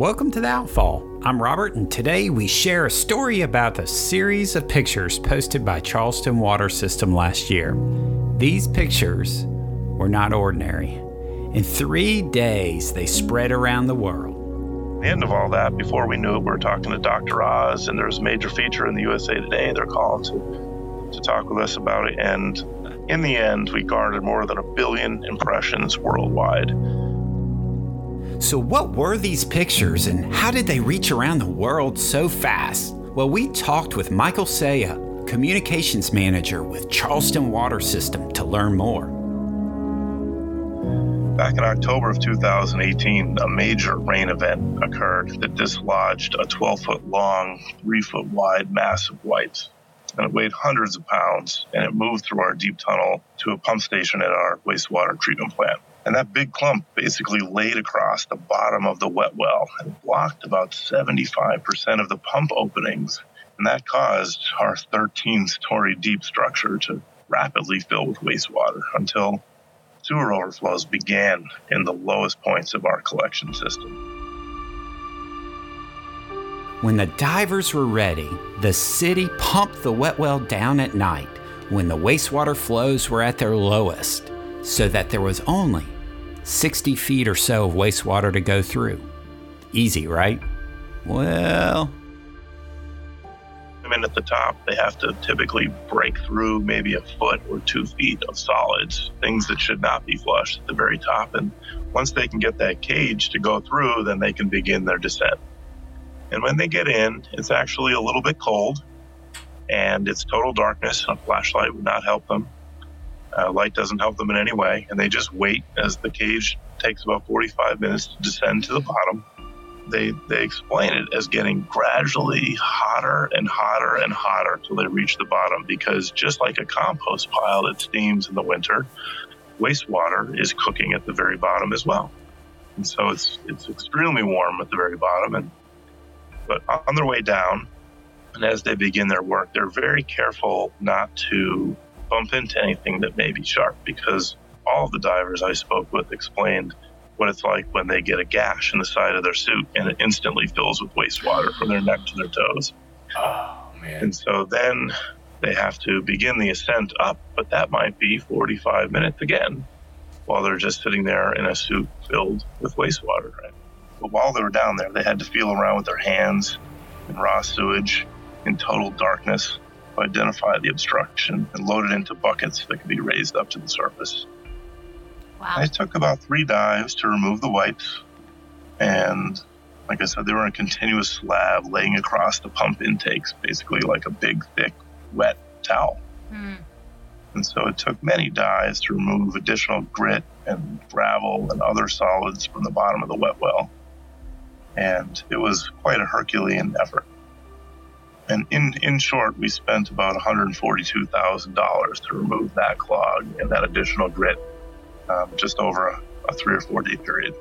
Welcome to The Outfall. I'm Robert, and today we share a story about the series of pictures posted by Charleston Water System last year. These pictures were not ordinary. In three days, they spread around the world. the end of all that, before we knew it, we were talking to Dr. Oz, and there's a major feature in the USA Today. They're calling to, to talk with us about it. And in the end, we garnered more than a billion impressions worldwide. So, what were these pictures and how did they reach around the world so fast? Well, we talked with Michael Saia, communications manager with Charleston Water System, to learn more. Back in October of 2018, a major rain event occurred that dislodged a 12 foot long, 3 foot wide mass of wipes. And it weighed hundreds of pounds, and it moved through our deep tunnel to a pump station at our wastewater treatment plant. And that big clump basically laid across the bottom of the wet well and blocked about 75% of the pump openings. And that caused our 13 story deep structure to rapidly fill with wastewater until sewer overflows began in the lowest points of our collection system. When the divers were ready, the city pumped the wet well down at night when the wastewater flows were at their lowest, so that there was only 60 feet or so of wastewater to go through. Easy, right? Well, I mean, at the top, they have to typically break through maybe a foot or two feet of solids, things that should not be flushed at the very top. And once they can get that cage to go through, then they can begin their descent. And when they get in, it's actually a little bit cold and it's total darkness. A flashlight would not help them. Uh, light doesn't help them in any way. And they just wait as the cage takes about 45 minutes to descend to the bottom. They, they explain it as getting gradually hotter and hotter and hotter till they reach the bottom because just like a compost pile that steams in the winter, wastewater is cooking at the very bottom as well. And so it's it's extremely warm at the very bottom and but on their way down, and as they begin their work, they're very careful not to bump into anything that may be sharp because all of the divers I spoke with explained what it's like when they get a gash in the side of their suit and it instantly fills with wastewater from their neck to their toes. Oh, man. And so then they have to begin the ascent up, but that might be 45 minutes again while they're just sitting there in a suit filled with wastewater. Right? But while they were down there, they had to feel around with their hands in raw sewage in total darkness to identify the obstruction and load it into buckets that could be raised up to the surface. Wow. It took about three dives to remove the wipes. And like I said, they were in a continuous slab laying across the pump intakes, basically like a big, thick, wet towel. Hmm. And so it took many dives to remove additional grit and gravel and other solids from the bottom of the wet well. And it was quite a Herculean effort. And in, in short, we spent about $142,000 to remove that clog and that additional grit um, just over a, a three or four day period.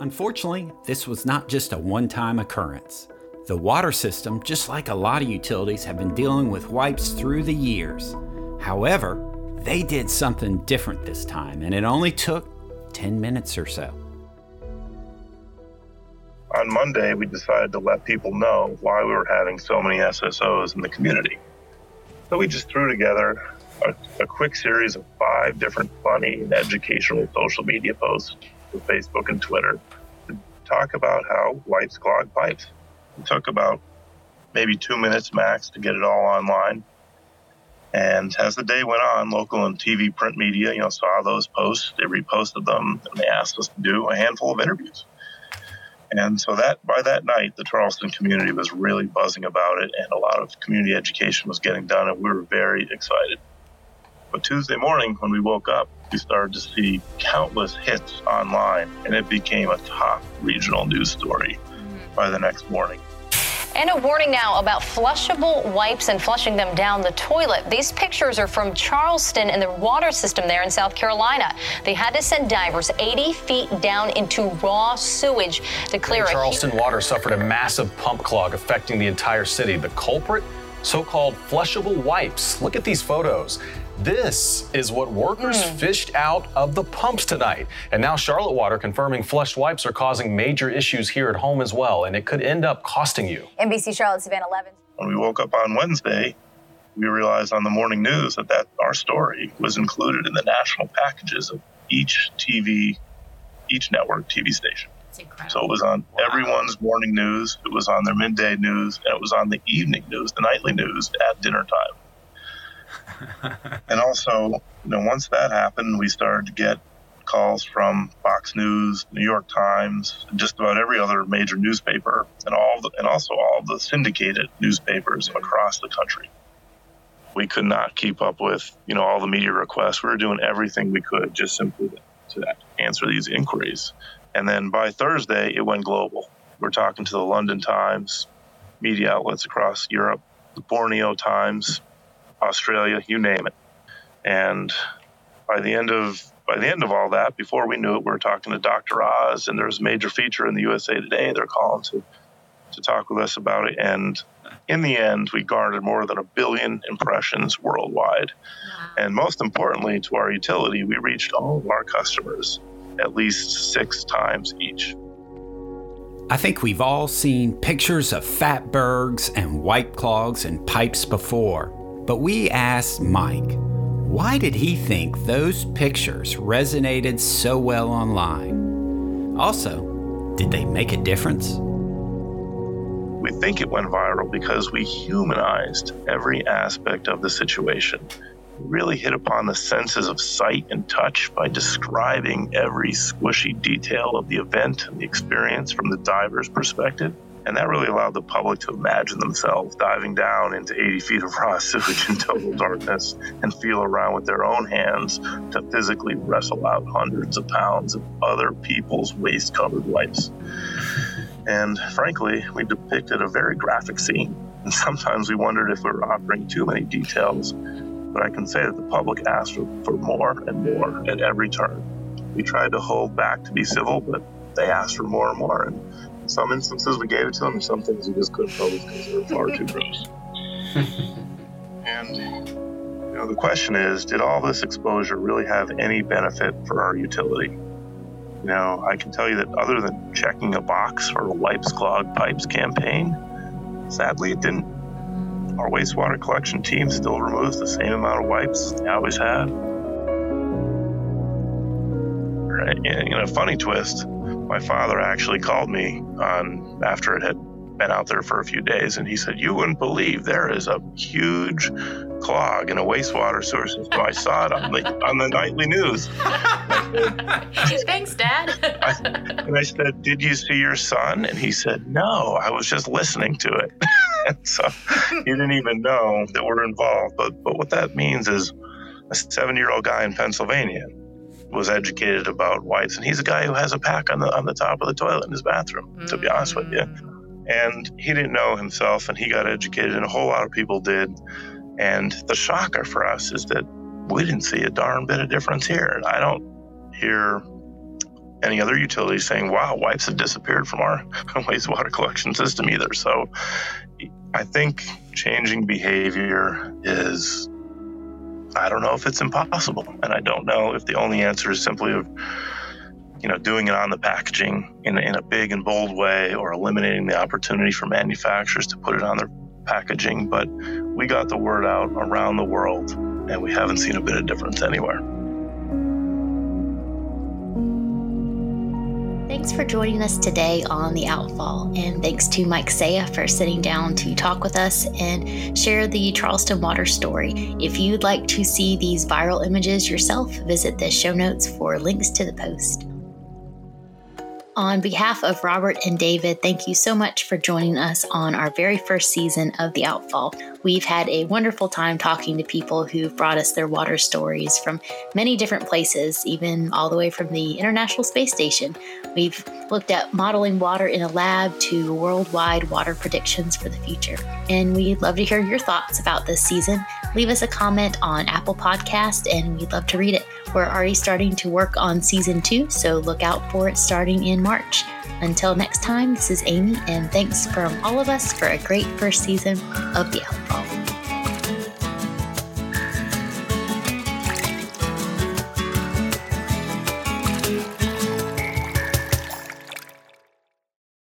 Unfortunately, this was not just a one time occurrence. The water system, just like a lot of utilities, have been dealing with wipes through the years. However, they did something different this time, and it only took 10 minutes or so. On Monday, we decided to let people know why we were having so many SSOs in the community. So we just threw together a, a quick series of five different funny and educational social media posts for Facebook and Twitter to talk about how wipes clog pipes. It took about maybe two minutes max to get it all online. And as the day went on, local and TV print media, you know, saw those posts, they reposted them, and they asked us to do a handful of interviews. And so that by that night, the Charleston community was really buzzing about it, and a lot of community education was getting done, and we were very excited. But Tuesday morning, when we woke up, we started to see countless hits online, and it became a top regional news story by the next morning. And a warning now about flushable wipes and flushing them down the toilet. These pictures are from Charleston and the water system there in South Carolina. They had to send divers 80 feet down into raw sewage to clear it. Charleston Water suffered a massive pump clog affecting the entire city. The culprit? So called flushable wipes. Look at these photos. This is what workers Hmm. fished out of the pumps tonight. And now Charlotte Water confirming flushed wipes are causing major issues here at home as well, and it could end up costing you. NBC Charlotte Savannah 11. When we woke up on Wednesday, we realized on the morning news that, that our story was included in the national packages of each TV, each network TV station. Incredible. So it was on everyone's morning news, it was on their midday news, and it was on the evening news, the nightly news at dinner time. and also, you know, once that happened, we started to get calls from Fox News, New York Times, just about every other major newspaper, and all the, and also all the syndicated newspapers across the country. We could not keep up with, you know, all the media requests. We were doing everything we could just simply to, to answer these inquiries. And then by Thursday, it went global. We're talking to the London Times, media outlets across Europe, the Borneo Times, Australia, you name it. And by the end of by the end of all that, before we knew it, we were talking to Dr. Oz, and there was a major feature in the USA Today. They're calling to to talk with us about it. And in the end, we garnered more than a billion impressions worldwide. And most importantly, to our utility, we reached all of our customers at least six times each. I think we've all seen pictures of fatbergs and white clogs and pipes before, but we asked Mike, why did he think those pictures resonated so well online? Also, did they make a difference? We think it went viral because we humanized every aspect of the situation. We really hit upon the senses of sight and touch by describing every squishy detail of the event and the experience from the diver's perspective. And that really allowed the public to imagine themselves diving down into 80 feet of raw sewage in total darkness and feel around with their own hands to physically wrestle out hundreds of pounds of other people's waste covered wipes. And frankly, we depicted a very graphic scene. And sometimes we wondered if we were offering too many details. But I can say that the public asked for, for more and more at every turn. We tried to hold back to be civil, but they asked for more and more. And some instances, we gave it to them, and some things we just couldn't post because they were far too gross. and you know, the question is, did all this exposure really have any benefit for our utility? You know, I can tell you that other than checking a box for a wipes clogged pipes campaign, sadly it didn't. Our wastewater collection team still removes the same amount of wipes they always have. Right. In a funny twist, my father actually called me on after it had been out there for a few days, and he said, "You wouldn't believe there is a huge clog in a wastewater source." So I saw it on the on the nightly news. Thanks, Dad. I, and I said, "Did you see your son?" And he said, "No, I was just listening to it." and so he didn't even know that we're involved. But but what that means is, a seven-year-old guy in Pennsylvania was educated about wipes, and he's a guy who has a pack on the on the top of the toilet in his bathroom. To be honest with you, mm. and he didn't know himself, and he got educated, and a whole lot of people did. And the shocker for us is that we didn't see a darn bit of difference here. And I don't hear any other utilities saying, wow, wipes have disappeared from our wastewater collection system either. So I think changing behavior is, I don't know if it's impossible. And I don't know if the only answer is simply of, you know, doing it on the packaging in, in a big and bold way or eliminating the opportunity for manufacturers to put it on their packaging. But we got the word out around the world and we haven't seen a bit of difference anywhere. Thanks for joining us today on The Outfall, and thanks to Mike Saia for sitting down to talk with us and share the Charleston water story. If you'd like to see these viral images yourself, visit the show notes for links to the post. On behalf of Robert and David, thank you so much for joining us on our very first season of The Outfall. We've had a wonderful time talking to people who've brought us their water stories from many different places, even all the way from the International Space Station. We've looked at modeling water in a lab to worldwide water predictions for the future. And we'd love to hear your thoughts about this season. Leave us a comment on Apple Podcast and we'd love to read it. We're already starting to work on season two, so look out for it starting in March. Until next time, this is Amy, and thanks from all of us for a great first season of The Outfall.